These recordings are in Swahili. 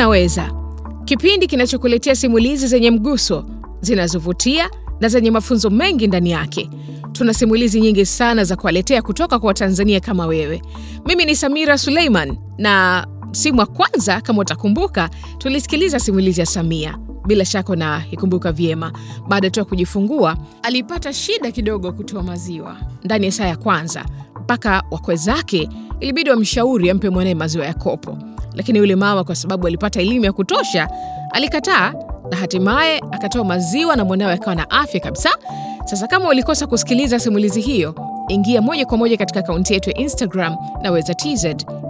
Naweza, kipindi kinachokuletea simulizi zenye mguso, zinazovutia na zenye mafunzo mengi ndani yake. Tuna simulizi nyingi sana za kuwaletea kutoka kwa Watanzania kama wewe. Mimi ni Samira Suleiman, na simu ya kwanza, kama utakumbuka, tulisikiliza simulizi ya Samia. Bila shaka na ikumbuka vyema. Baada tu ya kujifungua, alipata shida kidogo kutoa maziwa ndani ya saa ya kwanza, mpaka wakwe zake ilibidi wamshauri ampe mwanaye maziwa ya kopo, lakini yule mama kwa sababu alipata elimu ya kutosha alikataa, na hatimaye akatoa maziwa na mwanawe akawa na afya kabisa. Sasa kama ulikosa kusikiliza simulizi hiyo, ingia moja kwa moja katika akaunti yetu ya Instagram Naweza TZ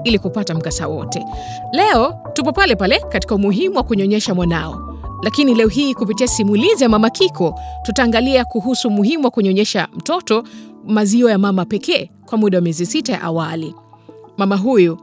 ili kupata mkasa wote. Leo tupo pale pale katika umuhimu wa kunyonyesha mwanao, lakini leo hii kupitia simulizi ya Mama Kiko tutaangalia kuhusu umuhimu wa kunyonyesha mtoto maziwa ya mama pekee kwa muda wa miezi sita ya awali. Mama huyu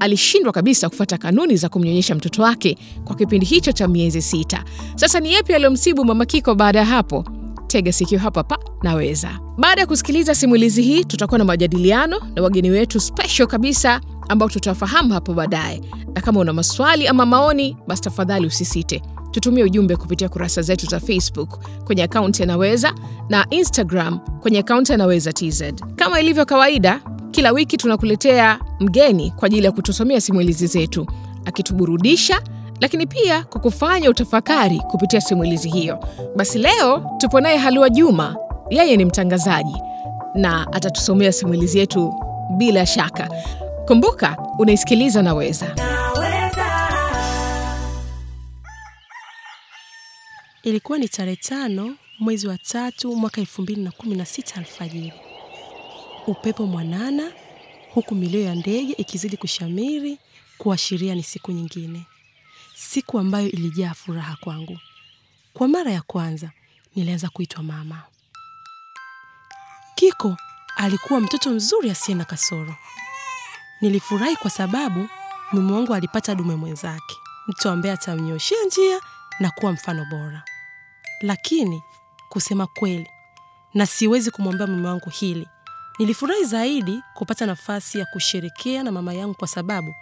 alishindwa kabisa kufuata kanuni za kumnyonyesha mtoto wake kwa kipindi hicho cha miezi sita. Sasa ni yepi aliyomsibu Mama Kiko baada ya hapo? Tega sikio hapa pa Naweza. Baada ya kusikiliza simulizi hii, tutakuwa na majadiliano na wageni wetu special kabisa ambao tutafahamu hapo baadaye, na kama una maswali ama maoni, basi tafadhali usisite tutumie ujumbe kupitia kurasa zetu za Facebook kwenye akaunti Yanaweza na Instagram kwenye akaunti Yanaweza TZ. Kama ilivyo kawaida, kila wiki tunakuletea mgeni kwa ajili ya kutusomea simulizi zetu, akituburudisha lakini pia kukufanya utafakari kupitia simulizi hiyo. Basi leo tupo naye Halua Juma, yeye ni mtangazaji na atatusomea simulizi yetu bila shaka. Kumbuka unaisikiliza Naweza. Ilikuwa ni tarehe tano mwezi wa tatu mwaka elfu mbili na kumi na sita alfajiri. Upepo mwanana, huku milio ya ndege ikizidi kushamiri kuashiria ni siku nyingine, siku ambayo ilijaa furaha kwangu. Kwa mara ya kwanza nilianza kuitwa mama. Kiko alikuwa mtoto mzuri asiye na kasoro. Nilifurahi kwa sababu mume wangu alipata dume mwenzake, mtu ambaye atamnyoshea njia na kuwa mfano bora. Lakini kusema kweli, na siwezi kumwambia mume wangu hili, nilifurahi zaidi kupata nafasi ya kusherekea na mama yangu, kwa sababu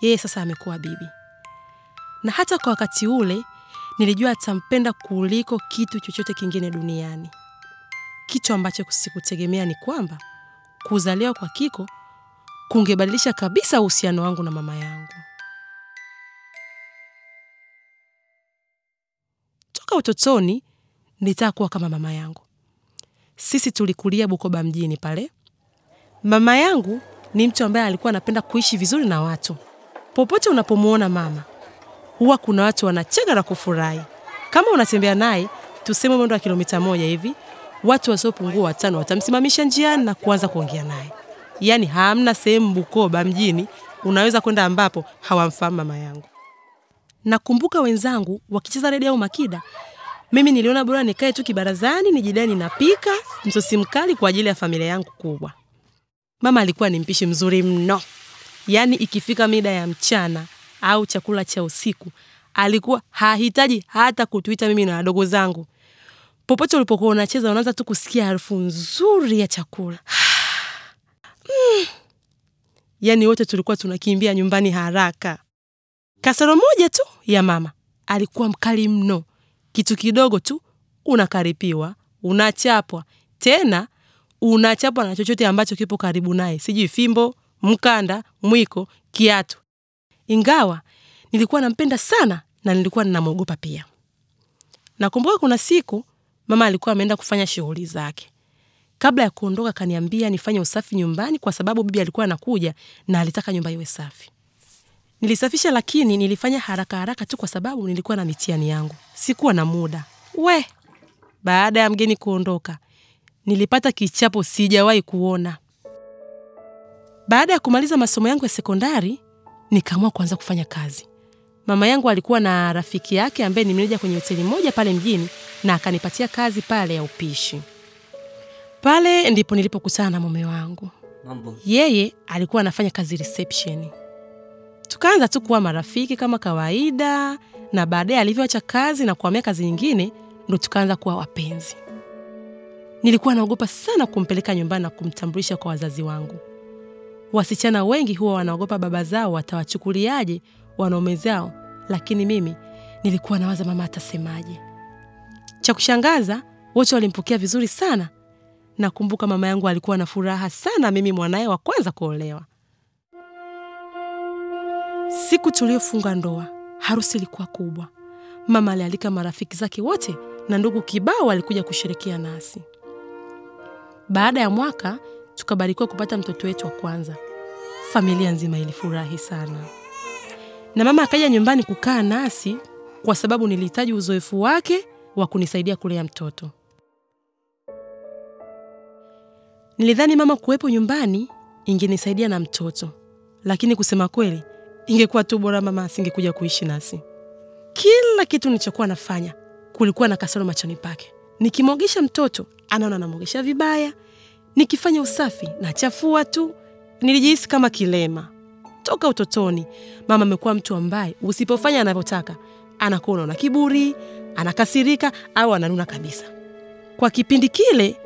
yeye sasa amekuwa bibi, na hata kwa wakati ule nilijua atampenda kuliko kitu chochote kingine duniani. Kitu ambacho sikutegemea ni kwamba kuzaliwa kwa Kiko kungebadilisha kabisa uhusiano wangu na mama yangu. Toka utotoni nilitaka kama mama yangu. Sisi tulikulia Bukoba mjini pale. Mama yangu ni mtu ambaye alikuwa anapenda kuishi vizuri na watu. Popote unapomwona mama, huwa kuna watu wanacheka na kufurahi. Kama unatembea naye, tuseme mwendo wa kilomita moja hivi, watu wasiopungua watano watamsimamisha njiani na kuanza kuongea naye. Yaani hamna sehemu Bukoba mjini unaweza kwenda ambapo hawamfahamu mama yangu. Nakumbuka wenzangu wakicheza redi au makida, mimi niliona bora nikae tu kibarazani nijidai ninapika msosi mkali kwa ajili ya familia yangu kubwa. Mama alikuwa ni mpishi mzuri mno, yaani ikifika mida ya mchana au chakula cha usiku alikuwa hahitaji hata kutuita mimi na wadogo zangu. Popote ulipokuwa unacheza, unaanza tu kusikia harufu nzuri ya chakula Yaani wote tulikuwa tunakimbia nyumbani haraka. Kasoro moja tu ya mama, alikuwa mkali mno. Kitu kidogo tu unakaripiwa, unachapwa, tena unachapwa na chochote ambacho kipo karibu naye, sijui fimbo, mkanda, mwiko, kiatu. Ingawa nilikuwa nampenda sana na nilikuwa ninamwogopa pia. Nakumbuka kuna siku mama alikuwa ameenda kufanya shughuli zake. Kabla ya kuondoka, kaniambia nifanye usafi nyumbani kwa sababu bibi alikuwa anakuja na alitaka nyumba iwe safi. Nilisafisha, lakini nilifanya haraka haraka tu kwa sababu nilikuwa na mitihani yangu, sikuwa na muda. We, baada ya mgeni kuondoka, nilipata kichapo sijawahi kuona. Baada ya kumaliza masomo yangu ya sekondari, nikaamua kuanza kufanya kazi. Mama yangu alikuwa na rafiki yake ambaye ni kwenye hoteli moja pale mjini, na akanipatia kazi pale ya upishi. Pale ndipo nilipokutana na mume wangu. Mambo. Yeye alikuwa anafanya kazi reception. Tukaanza tu kuwa marafiki kama kawaida, na baadaye alivyoacha kazi na kuhamia kazi nyingine, ndo tukaanza kuwa wapenzi. Nilikuwa naogopa sana kumpeleka nyumbani na kumtambulisha kwa wazazi wangu. Wasichana wengi huwa wanaogopa baba zao watawachukuliaje wanaume zao lakini mimi nilikuwa nawaza mama atasemaje. Cha kushangaza, wote walimpokea vizuri sana. Nakumbuka mama yangu alikuwa na furaha sana, mimi mwanaye wa kwanza kuolewa. Siku tuliyofunga ndoa, harusi ilikuwa kubwa. Mama alialika marafiki zake wote na ndugu kibao walikuja kushirikia nasi. Baada ya mwaka tukabarikiwa kupata mtoto wetu wa kwanza. Familia nzima ilifurahi sana, na mama akaja nyumbani kukaa nasi kwa sababu nilihitaji uzoefu wake wa kunisaidia kulea mtoto. Nilidhani mama kuwepo nyumbani ingenisaidia na mtoto, lakini kusema kweli, ingekuwa tu bora mama asingekuja kuishi nasi. Kila kitu nilichokuwa nafanya kulikuwa na kasoro machoni pake. Nikimwogesha mtoto anaona namwogesha vibaya, nikifanya usafi nachafua tu. Nilijihisi kama kilema. Toka utotoni, mama amekuwa mtu ambaye usipofanya anavyotaka anakuwa unaona kiburi, anakasirika au ananuna kabisa. Kwa kipindi kile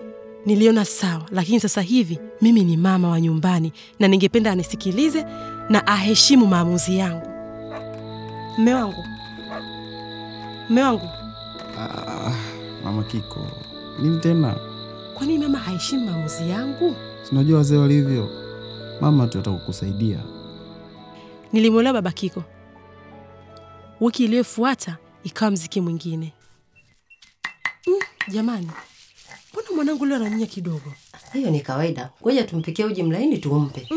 niliona sawa, lakini sasa hivi mimi ni mama wa nyumbani na ningependa anisikilize na aheshimu maamuzi yangu. Mme wangu, mme wangu, Ah, mama Kiko, nini tena? kwa nini mama haheshimu maamuzi yangu? Sinajua wazee walivyo. Mama tu atakukusaidia. Nilimwelewa baba Kiko. Wiki iliyofuata ikawa mziki mwingine. Mm, jamani, mwanangu leo ananyia kidogo? Hiyo ni kawaida. Ngoja tumpikie uji mlaini tumpe.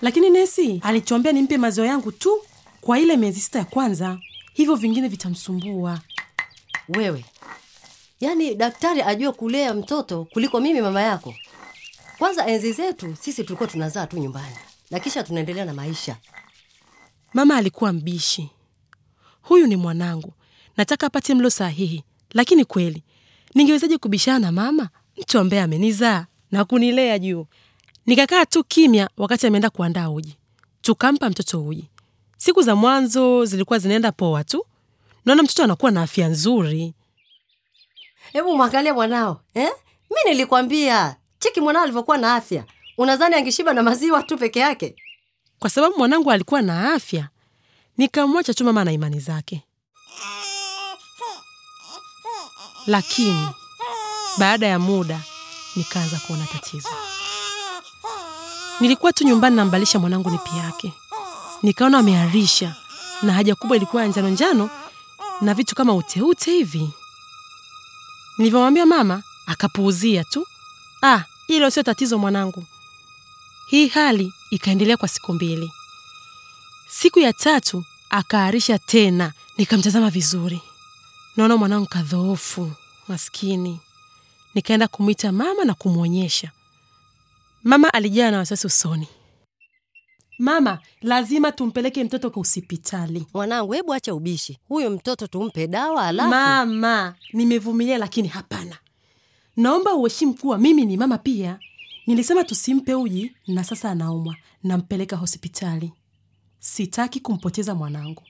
Lakini Nesi alichombea nimpe maziwa yangu tu kwa ile miezi sita ya kwanza, hivyo vingine vitamsumbua. Wewe yaani daktari ajue kulea mtoto kuliko mimi mama yako. Kwanza enzi zetu sisi tulikuwa tunazaa tu nyumbani na kisha tunaendelea na maisha. Mama alikuwa mbishi. Huyu ni mwanangu, nataka apate mlo sahihi. Lakini kweli ningewezaje kubishana na mama, mtu ambaye amenizaa na kunilea juu? Nikakaa tu kimya wakati ameenda kuandaa uji, tukampa mtoto uji. Siku za mwanzo zilikuwa zinaenda poa tu, naona mtoto anakuwa na afya nzuri. Hebu mwangalie mwanao eh? Mi nilikwambia cheki mwanao alivyokuwa na afya. Unadhani angeshiba na maziwa tu peke yake? Kwa sababu mwanangu alikuwa na afya, nikamwacha tu mama na imani zake. Lakini baada ya muda nikaanza kuona tatizo. Nilikuwa tu nyumbani nambalisha mwanangu nipi yake, nikaona ameharisha na haja kubwa ilikuwa njano njano na vitu kama uteute hivi. Nilivyomwambia mama akapuuzia tu, ah, hilo sio tatizo mwanangu. Hii hali ikaendelea kwa siku mbili. Siku ya tatu akaarisha tena, nikamtazama vizuri, naona mwanangu kadhoofu, maskini. Nikaenda kumwita mama na kumwonyesha. Mama alijaa na wasiwasi usoni. Mama, lazima tumpeleke mtoto kwa hospitali. Mwanangu, hebu acha ubishi. Huyu mtoto tumpe dawa alafu Mama, nimevumilia lakini hapana. Naomba uheshimu kuwa mimi ni mama pia. Nilisema tusimpe uji na sasa anaumwa, nampeleka hospitali. Sitaki kumpoteza mwanangu.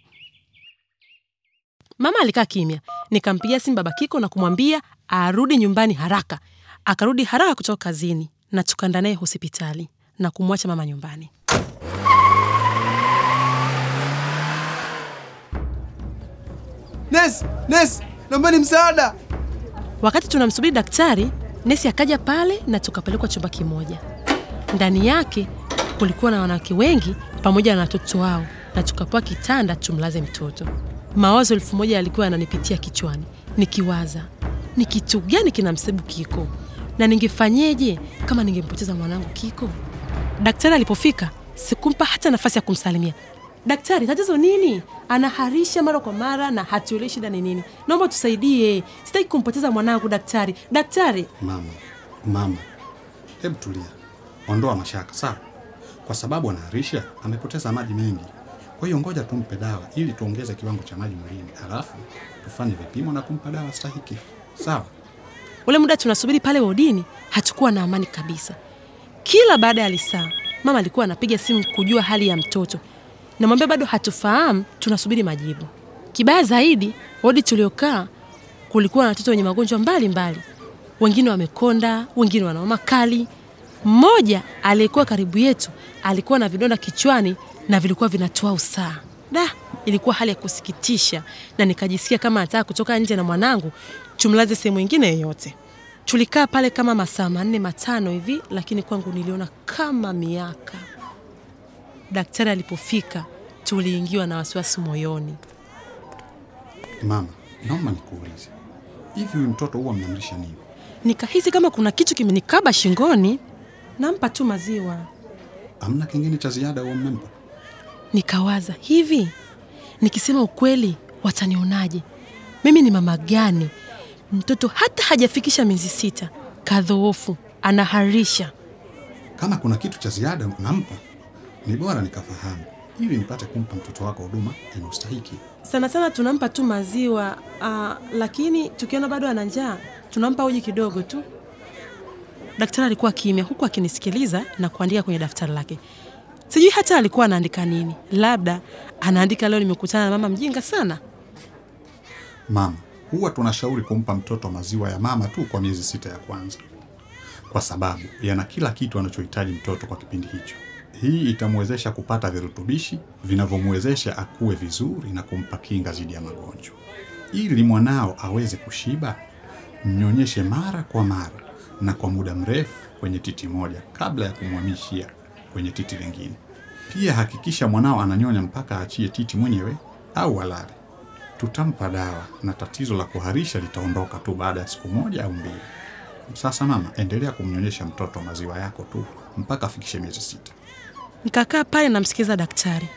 Mama alikaa kimya, nikampigia simu baba Kiko na kumwambia arudi nyumbani haraka. Akarudi haraka kutoka kazini na tukaenda naye hospitali na kumwacha mama nyumbani. Nes, Nes, naombeni msaada. Wakati tunamsubiri daktari, nesi akaja pale na tukapelekwa chumba kimoja. Ndani yake kulikuwa na wanawake wengi pamoja na watoto wao, na tukapewa kitanda tumlaze mtoto. Mawazo elfu moja yalikuwa yananipitia kichwani, nikiwaza ni kitu gani kinamsibu Kiko na ningefanyeje kama ningempoteza mwanangu Kiko. Daktari alipofika sikumpa hata nafasi ya kumsalimia. Daktari, tatizo nini? Anaharisha mara kwa mara na hatuelewi shida ni nini. Naomba tusaidie, sitaki kumpoteza mwanangu. Daktari, daktari. Mama, mama, hebu tulia, ondoa mashaka sawa, kwa sababu anaharisha, amepoteza maji mengi. Kwa hiyo ngoja tumpe dawa ili tuongeze kiwango cha maji mwilini, alafu tufanye vipimo na kumpa dawa stahiki, sawa? Ule muda tunasubiri pale wodini, hatukuwa na amani kabisa. Kila baada ya lisaa mama alikuwa anapiga simu kujua hali ya mtoto, namwambia bado hatufahamu, tunasubiri majibu. Kibaya zaidi, wodi tuliokaa kulikuwa na watoto wenye magonjwa mbalimbali, wengine wamekonda, wengine wana kali. Mmoja aliyekuwa karibu yetu alikuwa na vidonda kichwani na vilikuwa vinatoa usaha. Da, ilikuwa hali ya kusikitisha, na nikajisikia kama nataka kutoka nje na mwanangu tumlaze sehemu ingine yoyote. Tulikaa pale kama masaa manne matano hivi, lakini kwangu niliona kama miaka. Daktari alipofika, tuliingiwa na wasiwasi moyoni. Mama, naomba nikuulize, hivi huyu mtoto huwa mnamlisha nini? Nikahisi kama kuna kitu kimenikaba shingoni, nampa tu maziwa. Hamna kingine cha ziada huwa mnampa? Nikawaza hivi, nikisema ukweli watanionaje? Mimi ni mama gani? Mtoto hata hajafikisha miezi sita, kadhoofu, anaharisha. Kama kuna kitu cha ziada unampa, ni bora nikafahamu, ili nipate kumpa mtoto wako huduma inayostahiki. Sana sana tunampa tu maziwa uh, lakini tukiona bado ana njaa tunampa uji kidogo tu. Daktari alikuwa kimya huku akinisikiliza na kuandika kwenye daftari lake. Sijui hata alikuwa anaandika nini, labda anaandika leo nimekutana na mama mjinga sana. Mama, huwa tunashauri kumpa mtoto maziwa ya mama tu kwa miezi sita ya kwanza, kwa sababu yana kila kitu anachohitaji mtoto kwa kipindi hicho. Hii itamwezesha kupata virutubishi vinavyomwezesha akue vizuri na kumpa kinga dhidi ya magonjwa. Ili mwanao aweze kushiba, mnyonyeshe mara kwa mara na kwa muda mrefu kwenye titi moja kabla ya kumhamishia kwenye titi lingine. Pia hakikisha mwanao ananyonya mpaka aachie titi mwenyewe au alale. Tutampa dawa na tatizo la kuharisha litaondoka tu baada ya siku moja au mbili. Sasa mama, endelea kumnyonyesha mtoto maziwa yako tu mpaka afikishe miezi sita. Nikakaa pale namsikiza daktari.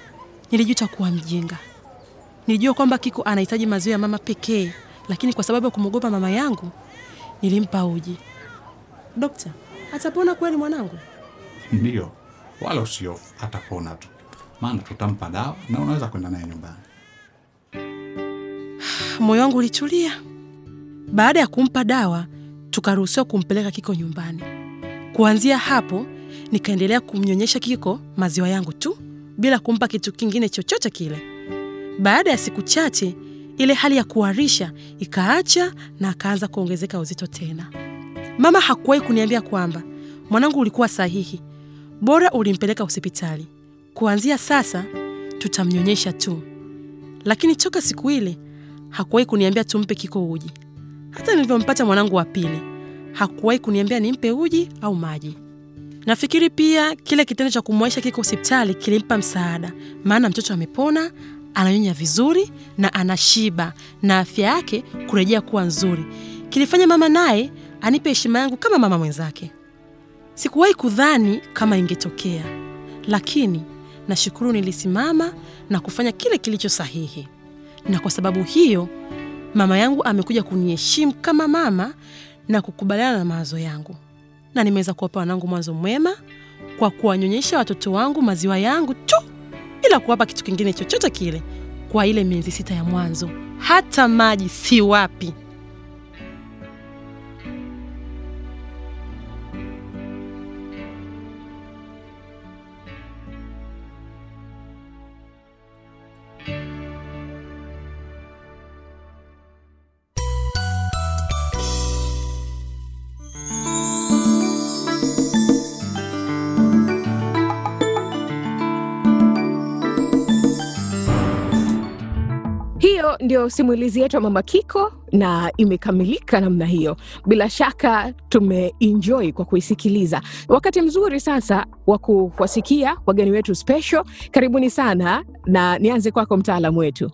Nilijuta kuwa mjinga. Nilijua kwamba Kiko anahitaji maziwa ya mama pekee, lakini kwa sababu ya kumwogopa mama yangu nilimpa uji. Dokta, atapona kweli mwanangu? Ndiyo, wala usiofu, atapona tu, maana tutampa dawa na unaweza kwenda naye nyumbani. Moyo wangu ulitulia. Baada ya kumpa dawa, tukaruhusiwa kumpeleka Kiko nyumbani. Kuanzia hapo, nikaendelea kumnyonyesha Kiko maziwa yangu tu bila kumpa kitu kingine chochote kile. Baada ya siku chache, ile hali ya kuharisha ikaacha na akaanza kuongezeka uzito tena. Mama hakuwahi kuniambia kwamba mwanangu ulikuwa sahihi, bora ulimpeleka hospitali. Kuanzia sasa tutamnyonyesha tu. Lakini toka siku ile hakuwahi kuniambia tumpe Kiko uji. Hata nilivyompata mwanangu wa pili, hakuwahi kuniambia nimpe uji au maji. Nafikiri pia kile kitendo cha kumwaisha Kiko hospitali kilimpa msaada, maana mtoto amepona, ananyonya vizuri na anashiba na afya yake kurejea kuwa nzuri. Kilifanya mama naye anipe heshima yangu kama mama mwenzake. Sikuwahi kudhani kama ingetokea, lakini nashukuru nilisimama na kufanya kile kilicho sahihi, na kwa sababu hiyo mama yangu amekuja kuniheshimu kama mama na kukubaliana na mawazo yangu, na nimeweza kuwapa wanangu mwanzo mwema kwa kuwanyonyesha watoto wangu maziwa yangu tu bila kuwapa kitu kingine chochote kile kwa ile miezi sita ya mwanzo. Hata maji si ndio simulizi yetu ya Mama Kiko na imekamilika namna hiyo. Bila shaka tumeenjoy kwa kuisikiliza. Wakati mzuri sasa wa kuwasikia wageni wetu special. Karibuni sana, na nianze kwako mtaalamu wetu.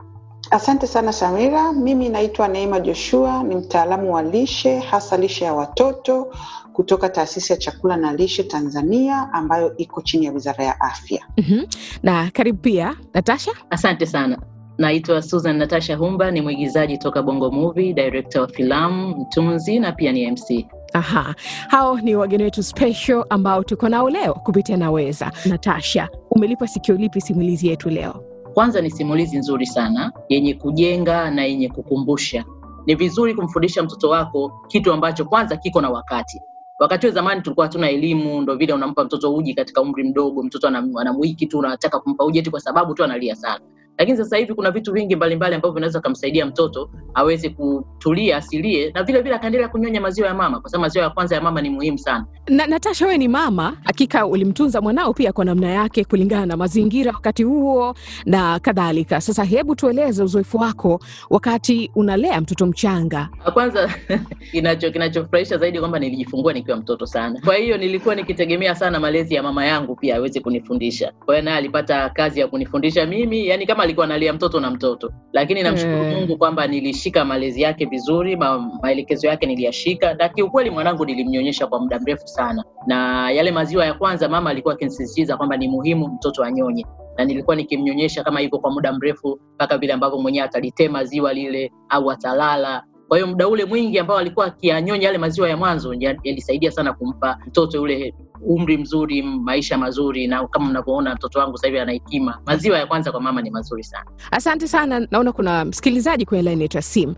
Asante sana Samira. Mimi naitwa Neema Joshua, ni mtaalamu wa lishe hasa lishe ya watoto kutoka taasisi ya chakula na lishe Tanzania ambayo iko chini ya Wizara ya Afya. Mhm. Na karibu pia Natasha. Asante sana. Naitwa Susan Natasha Humba, ni mwigizaji toka Bongo Movie, director wa filamu, mtunzi na pia ni MC. Aha, hao ni wageni wetu special ambao tuko nao leo kupitia Naweza. Natasha, umelipa sikio lipi simulizi yetu leo? Kwanza ni simulizi nzuri sana yenye kujenga na yenye kukumbusha. Ni vizuri kumfundisha mtoto wako kitu ambacho kwanza kiko na wakati. Wakati wa zamani tulikuwa hatuna elimu, ndo vile unampa mtoto uji katika umri mdogo, mtoto anamwiki tu, unataka kumpa uji eti kwa sababu tu analia sana. Lakini sasa hivi kuna vitu vingi mbalimbali ambavyo vinaweza kumsaidia mtoto aweze kutulia asilie na vile vile akaendelea kunyonya maziwa ya mama kwa sababu maziwa ya kwanza ya mama ni muhimu sana Na, Natasha, wewe ni mama, hakika ulimtunza mwanao pia kwa namna yake kulingana na mazingira wakati huo na kadhalika. Sasa hebu tueleze uzoefu wako wakati unalea mtoto mchanga. kwanza kinacho kinachofurahisha zaidi kwamba nilijifungua nikiwa mtoto sana kwa hiyo nilikuwa nikitegemea sana malezi ya mama yangu pia aweze kunifundisha kwa hiyo naye alipata kazi ya kunifundisha mimi yani kama alikuwa analia mtoto na mtoto. Lakini namshukuru Eh. mungu kwamba nilishika malezi yake vizuri ma, maelekezo yake niliyashika. Na kiukweli mwanangu nilimnyonyesha kwa muda mrefu sana. Na yale maziwa ya kwanza mama alikuwa akinisisitiza kwamba ni muhimu mtoto anyonye. Na nilikuwa nikimnyonyesha kama hivyo kwa muda mrefu mpaka vile ambavyo mwenyewe atalitema ziwa lile au atalala. Kwa hiyo muda ule mwingi ambao alikuwa akiyanyonya yale maziwa ya mwanzo yalisaidia sana kumpa mtoto yule umri mzuri maisha mazuri na kama mnavyoona mtoto wangu sasa hivi ana hekima maziwa ya kwanza kwa mama ni mazuri sana Asante sana. Naona kuna msikilizaji kwenye laini yetu ya simu.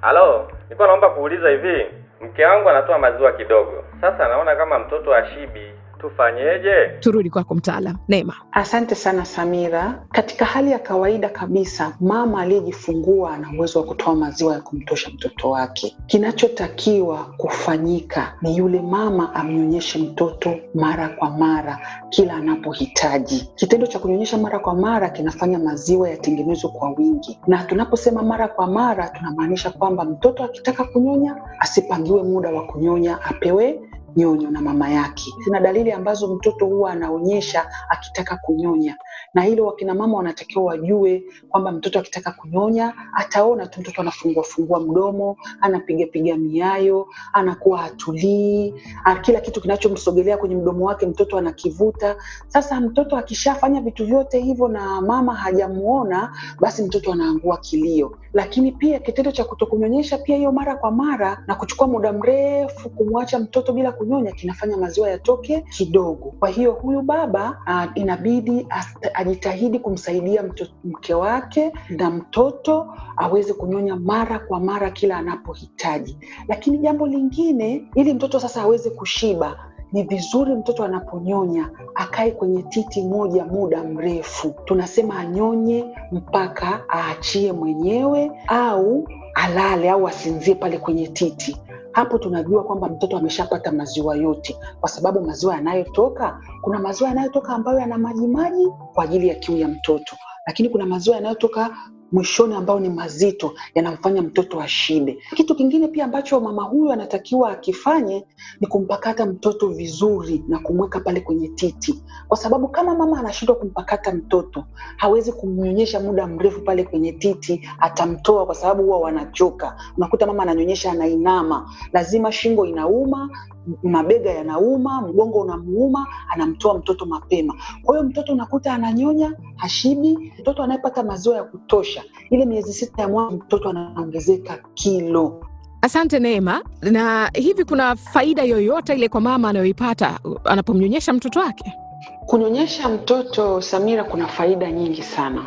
Halo, nilikuwa naomba kuuliza hivi, mke wangu anatoa maziwa kidogo, sasa naona kama mtoto ashibi, tufanyeje? Turudi kwako mtaalam. Neema. Asante sana Samira. Katika hali ya kawaida kabisa, mama aliyejifungua ana uwezo wa kutoa maziwa ya kumtosha mtoto wake. Kinachotakiwa kufanyika ni yule mama amnyonyeshe mtoto mara kwa mara kila anapohitaji. Kitendo cha kunyonyesha mara kwa mara kinafanya maziwa yatengenezwe kwa wingi, na tunaposema mara kwa mara tunamaanisha kwamba mtoto akitaka kunyonya asipangiwe muda wa kunyonya, apewe nyonyo na mama yake. Kuna dalili ambazo mtoto huwa anaonyesha akitaka kunyonya, na hilo wakina mama wanatakiwa wajue kwamba mtoto akitaka kunyonya ataona tu mtoto anafungua fungua mdomo, anapigapiga miayo, anakuwa hatulii, kila kitu kinachomsogelea kwenye mdomo wake mtoto anakivuta. Sasa mtoto akishafanya vitu vyote hivyo na mama hajamuona, basi mtoto anaangua kilio. Lakini pia kitendo cha kutokunyonyesha pia hiyo mara kwa mara na kuchukua muda mrefu kumwacha mtoto bila kunyonya kinafanya maziwa yatoke kidogo. Kwa hiyo huyu baba uh, inabidi ajitahidi kumsaidia mke wake na mtoto aweze kunyonya mara kwa mara kila anapohitaji. Lakini jambo lingine, ili mtoto sasa aweze kushiba ni vizuri mtoto anaponyonya akae kwenye titi moja muda mrefu. Tunasema anyonye mpaka aachie mwenyewe au alale au asinzie pale kwenye titi. Hapo tunajua kwamba mtoto ameshapata maziwa yote, kwa sababu maziwa yanayotoka, kuna maziwa yanayotoka ambayo yana majimaji kwa ajili ya kiu ya mtoto, lakini kuna maziwa yanayotoka mwishoni ambayo ni mazito yanamfanya mtoto ashibe. Kitu kingine pia ambacho mama huyu anatakiwa akifanye ni kumpakata mtoto vizuri na kumweka pale kwenye titi, kwa sababu kama mama anashindwa kumpakata mtoto, hawezi kumnyonyesha muda mrefu pale kwenye titi, atamtoa kwa sababu huwa wanachoka. Unakuta mama ananyonyesha anainama, lazima shingo inauma, mabega yanauma, mgongo unamuuma, anamtoa mtoto mapema. Kwa hiyo mtoto unakuta ananyonya, hashibi. Mtoto anayepata maziwa ya kutosha, ile miezi sita ya mwanzo, mtoto anaongezeka kilo. Asante Neema. Na hivi kuna faida yoyote ile kwa mama anayoipata anapomnyonyesha mtoto wake? Kunyonyesha mtoto Samira, kuna faida nyingi sana.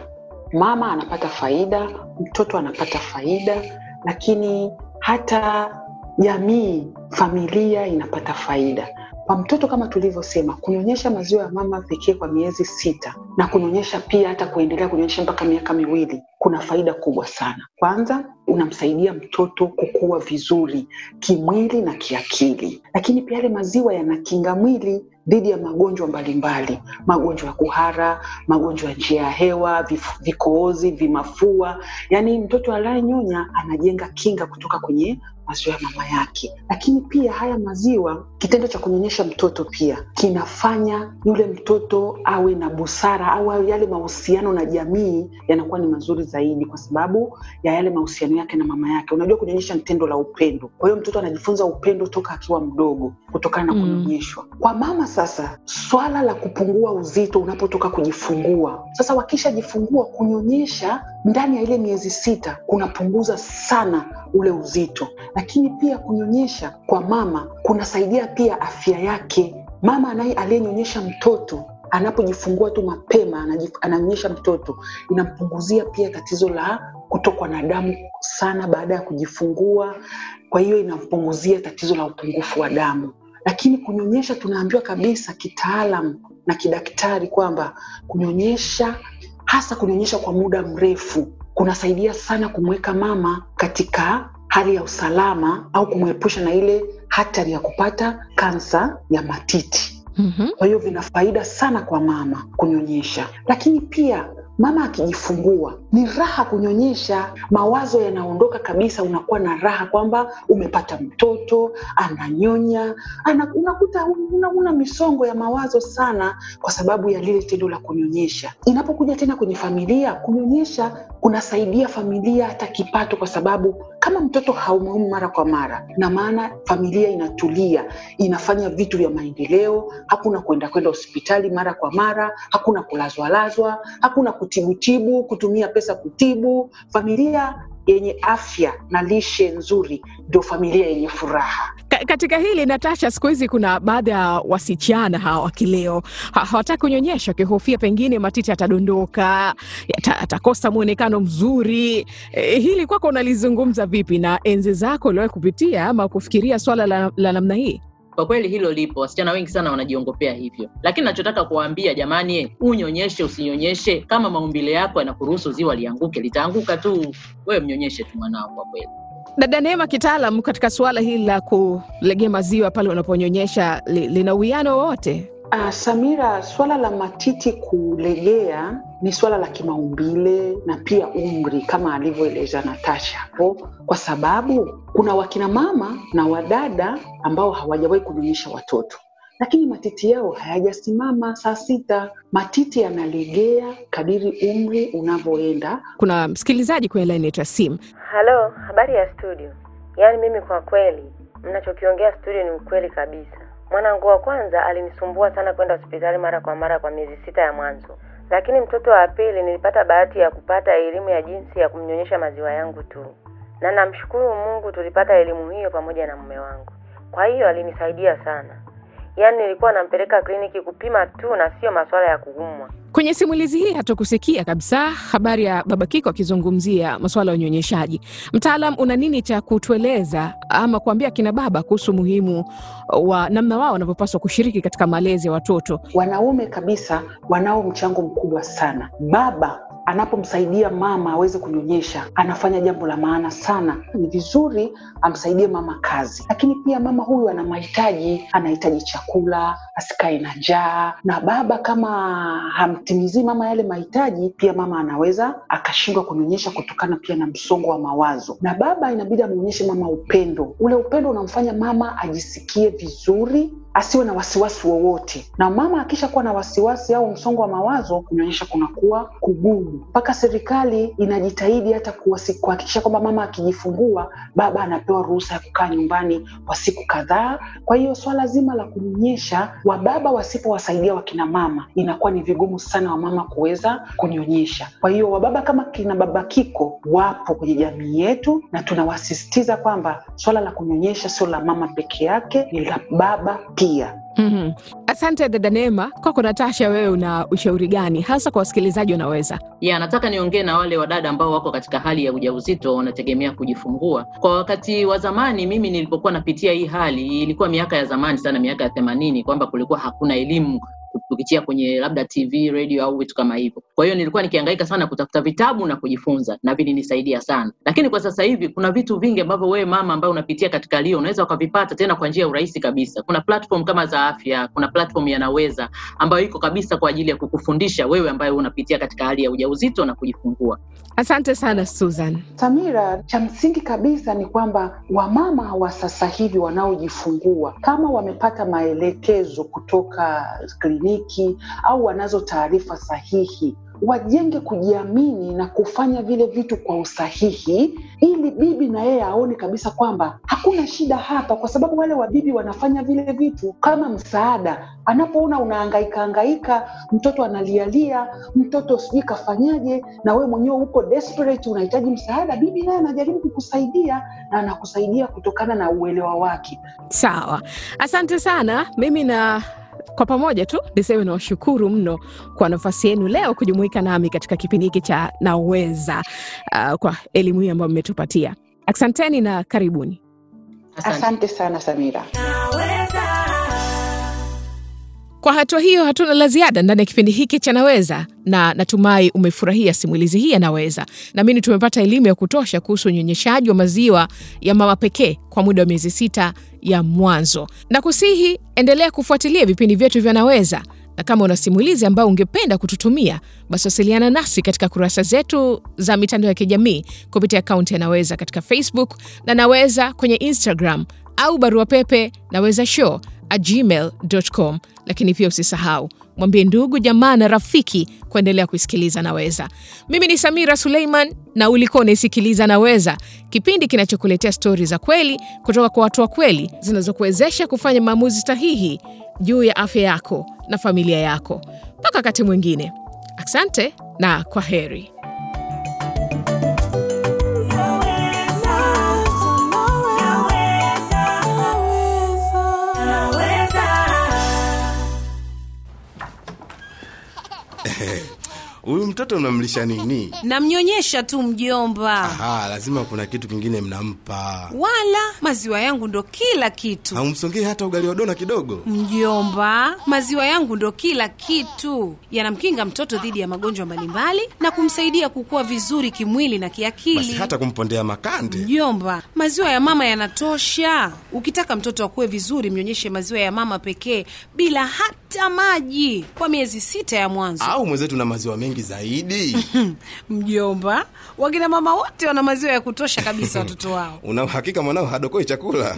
Mama anapata faida, mtoto anapata faida, lakini hata jamii, familia inapata faida. Kwa mtoto kama tulivyosema, kunyonyesha maziwa ya mama pekee kwa miezi sita na kunyonyesha pia hata kuendelea kunyonyesha mpaka miaka miwili kuna faida kubwa sana. Kwanza, unamsaidia mtoto kukua vizuri kimwili na kiakili, lakini pia yale maziwa yanakinga mwili dhidi ya magonjwa mbalimbali, magonjwa ya kuhara, magonjwa ya njia ya hewa, vikoozi, vimafua. Yaani mtoto anayenyonya anajenga kinga kutoka kwenye maziwa ya mama yake. Lakini pia haya maziwa, kitendo cha kunyonyesha mtoto pia kinafanya yule mtoto awe na busara au yale mahusiano na jamii yanakuwa ni mazuri zaidi, kwa sababu ya yale mahusiano yake na mama yake. Unajua, kunyonyesha ni tendo la upendo, kwa hiyo mtoto anajifunza upendo toka akiwa mdogo kutokana na Mm. kunyonyeshwa. Kwa mama sasa, swala la kupungua uzito unapotoka kujifungua, sasa wakishajifungua, kunyonyesha ndani ya ile miezi sita kunapunguza sana ule uzito, lakini pia kunyonyesha kwa mama kunasaidia pia afya yake. Mama anaye aliyenyonyesha mtoto anapojifungua tu mapema ananyonyesha mtoto, inampunguzia pia tatizo la kutokwa na damu sana baada ya kujifungua. Kwa hiyo inampunguzia tatizo la upungufu wa damu. Lakini kunyonyesha, tunaambiwa kabisa kitaalam na kidaktari kwamba kunyonyesha hasa kunyonyesha kwa muda mrefu kunasaidia sana kumweka mama katika hali ya usalama au kumwepusha na ile hatari ya kupata kansa ya matiti Mhm. kwa hiyo vina faida sana kwa mama kunyonyesha lakini pia mama akijifungua ni raha kunyonyesha. Mawazo yanaondoka kabisa unakuwa na raha kwamba umepata mtoto ananyonya ana, unakuta una, una misongo ya mawazo sana kwa sababu ya lile tendo la kunyonyesha. Inapokuja tena kwenye familia kunyonyesha kunasaidia familia hata kipato kwa sababu kama mtoto haumuhimu mara kwa mara na maana familia inatulia inafanya vitu vya maendeleo hakuna kwenda kwenda hospitali mara kwa mara hakuna kulazwalazwa hakuna kutibutibu kutumia pesa kutibu familia yenye afya na lishe nzuri ndio familia yenye furaha Ka- katika hili Natasha, siku hizi kuna baadhi ya wasichana hawa wa kileo hawataki kunyonyesha, wakihofia pengine matiti yatadondoka, atakosa mwonekano mzuri. E, hili kwako unalizungumza vipi, na enzi zako uliwahi kupitia ama kufikiria swala la, la namna hii? Kwa kweli hilo lipo wasichana wengi sana wanajiongopea hivyo. Lakini nachotaka kuwaambia jamani unyonyeshe usinyonyeshe. Kama maumbile yako yanakuruhusu ziwa lianguke litaanguka tu. Wewe mnyonyeshe tu mwanao kwa kweli. Dada Neema, kitaalam katika suala hili la kulegea maziwa pale unaponyonyesha li, lina uwiano wowote? Uh, Samira, swala la matiti kulegea ni swala la kimaumbile na pia umri kama alivyoeleza Natasha hapo, kwa sababu kuna wakina mama na wadada ambao hawajawahi kunyonyesha watoto lakini matiti yao hayajasimama saa sita. Matiti yanalegea kadiri umri unavyoenda. Kuna msikilizaji kwenye laini ya simu. Halo, habari ya studio. Yaani mimi kwa kweli mnachokiongea studio ni ukweli kabisa. Mwanangu wa kwanza alinisumbua sana kwenda hospitali mara kwa mara kwa miezi sita ya mwanzo, lakini mtoto wa pili nilipata bahati ya kupata elimu ya jinsi ya kumnyonyesha maziwa yangu tu, na namshukuru Mungu tulipata elimu hiyo pamoja na mume wangu. Kwa hiyo alinisaidia sana. Yaani nilikuwa nampeleka kliniki kupima tu na sio masuala ya kuumwa. Kwenye simulizi hii hatukusikia kabisa habari ya baba Kiko akizungumzia masuala ya unyonyeshaji. Mtaalam, una nini cha kutueleza ama kuambia kina baba kuhusu umuhimu wa namna wao wanavyopaswa kushiriki katika malezi ya watoto? Wanaume kabisa wanao mchango mkubwa sana. Baba anapomsaidia mama aweze kunyonyesha, anafanya jambo la maana sana. Ni vizuri amsaidie mama kazi, lakini pia mama huyu ana mahitaji, anahitaji chakula, asikae na njaa. Na baba kama hamtimizii mama yale mahitaji, pia mama anaweza akashindwa kunyonyesha kutokana pia na msongo wa mawazo. Na baba inabidi amwonyeshe mama upendo. Ule upendo unamfanya mama ajisikie vizuri asiwe na wasiwasi wowote. Na mama akisha kuwa na wasiwasi au msongo wa mawazo, kunyonyesha kunakuwa kugumu. Mpaka serikali inajitahidi hata kuhakikisha kwamba mama akijifungua, baba anapewa ruhusa ya kukaa nyumbani kwa siku kadhaa. Kwa hiyo swala zima la kunyonyesha, wababa wasipowasaidia wakina mama, inakuwa ni vigumu sana wamama kuweza kunyonyesha. Kwa hiyo wababa kama kina baba Kiko wapo kwenye jamii yetu, na tunawasisitiza kwamba swala la kunyonyesha sio la mama peke yake, ni la baba pia. Mhm. Asante dada Neema. Kwako Natasha, wewe una ushauri gani hasa kwa wasikilizaji wanaweza? ya nataka niongee na wale wadada ambao wako katika hali ya ujauzito wanategemea kujifungua kwa wakati wa zamani mimi nilipokuwa napitia hii hali ilikuwa miaka ya zamani sana miaka ya themanini kwamba kulikuwa hakuna elimu kupitia kwenye labda tv radio au vitu kama hivyo kwa hiyo nilikuwa nikihangaika sana kutafuta vitabu na kujifunza na vilinisaidia sana. Lakini kwa sasa hivi kuna vitu vingi ambavyo wewe mama ambaye unapitia katika lio unaweza ukavipata tena kwa njia ya urahisi kabisa. Kuna platform kama za afya kuna platform yanaweza ambayo iko kabisa kwa ajili ya kukufundisha wewe ambaye unapitia katika hali ya ujauzito na kujifungua. Asante sana Susan. Samira, cha msingi kabisa ni kwamba wamama wa sasa hivi wanaojifungua kama wamepata maelekezo kutoka kliniki au wanazo taarifa sahihi wajenge kujiamini na kufanya vile vitu kwa usahihi ili bibi na yeye aone kabisa kwamba hakuna shida hapa kwa sababu wale wabibi wanafanya vile vitu kama msaada. Anapoona unahangaika hangaika mtoto analialia mtoto sijui kafanyaje na wewe mwenyewe uko desperate unahitaji msaada bibi naye anajaribu kukusaidia na anakusaidia kutokana na uelewa wake. Sawa, asante sana. Mimi na kwa pamoja tu niseme nawashukuru mno kwa nafasi yenu leo kujumuika nami katika kipindi hiki cha Naweza, uh, kwa elimu hii ambayo mmetupatia. Asanteni na karibuni. asante sana samira Kwa hatua hiyo, hatuna la ziada ndani ya kipindi hiki cha Naweza, na natumai umefurahia simulizi hii ya. Naamini tumepata elimu ya kutosha kuhusu unyonyeshaji wa maziwa ya mama pekee kwa muda wa miezi sita ya mwanzo, na kusihi endelea kufuatilia vipindi vyetu vya Naweza. Na kama una simulizi ambayo ungependa kututumia basi wasiliana nasi katika kurasa zetu za mitandao ya kijamii kupitia akaunti ya Naweza katika Facebook na Naweza kwenye Instagram au barua pepe naweza show at gmail.com. Lakini pia usisahau mwambie ndugu, jamaa na rafiki kuendelea kuisikiliza Naweza. Mimi ni Samira Suleiman na ulikuwa unaisikiliza Naweza, kipindi kinachokuletea stori za kweli kutoka kwa watu wa kweli zinazokuwezesha kufanya maamuzi sahihi juu ya afya yako na familia yako. Mpaka wakati mwingine, asante na kwa heri. Huyu mtoto unamlisha nini? Namnyonyesha tu mjomba. Aha, lazima kuna kitu kingine mnampa. Wala maziwa yangu ndo kila kitu. Haumsongei hata ugali wa dona kidogo? Mjomba, maziwa yangu ndo kila kitu. Yanamkinga mtoto dhidi ya magonjwa mbalimbali na kumsaidia kukua vizuri kimwili na kiakili. Basi hata kumpondea makande. Mjomba, maziwa ya mama yanatosha. Ukitaka mtoto akue vizuri, mnyonyeshe maziwa ya mama pekee bila hata maji kwa miezi sita ya mwanzo. Au mwenzetu na maziwa mengi zaidi. Mjomba, wakina mama wote wana maziwa ya kutosha kabisa watoto wao. Una uhakika mwanao hadokoi chakula?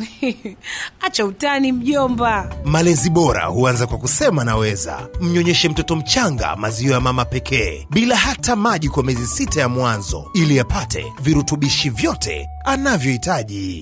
Acha utani mjomba. Malezi bora huanza kwa kusema naweza. Mnyonyeshe mtoto mchanga maziwa ya mama pekee bila hata maji kwa miezi sita ya mwanzo, ili apate virutubishi vyote anavyohitaji.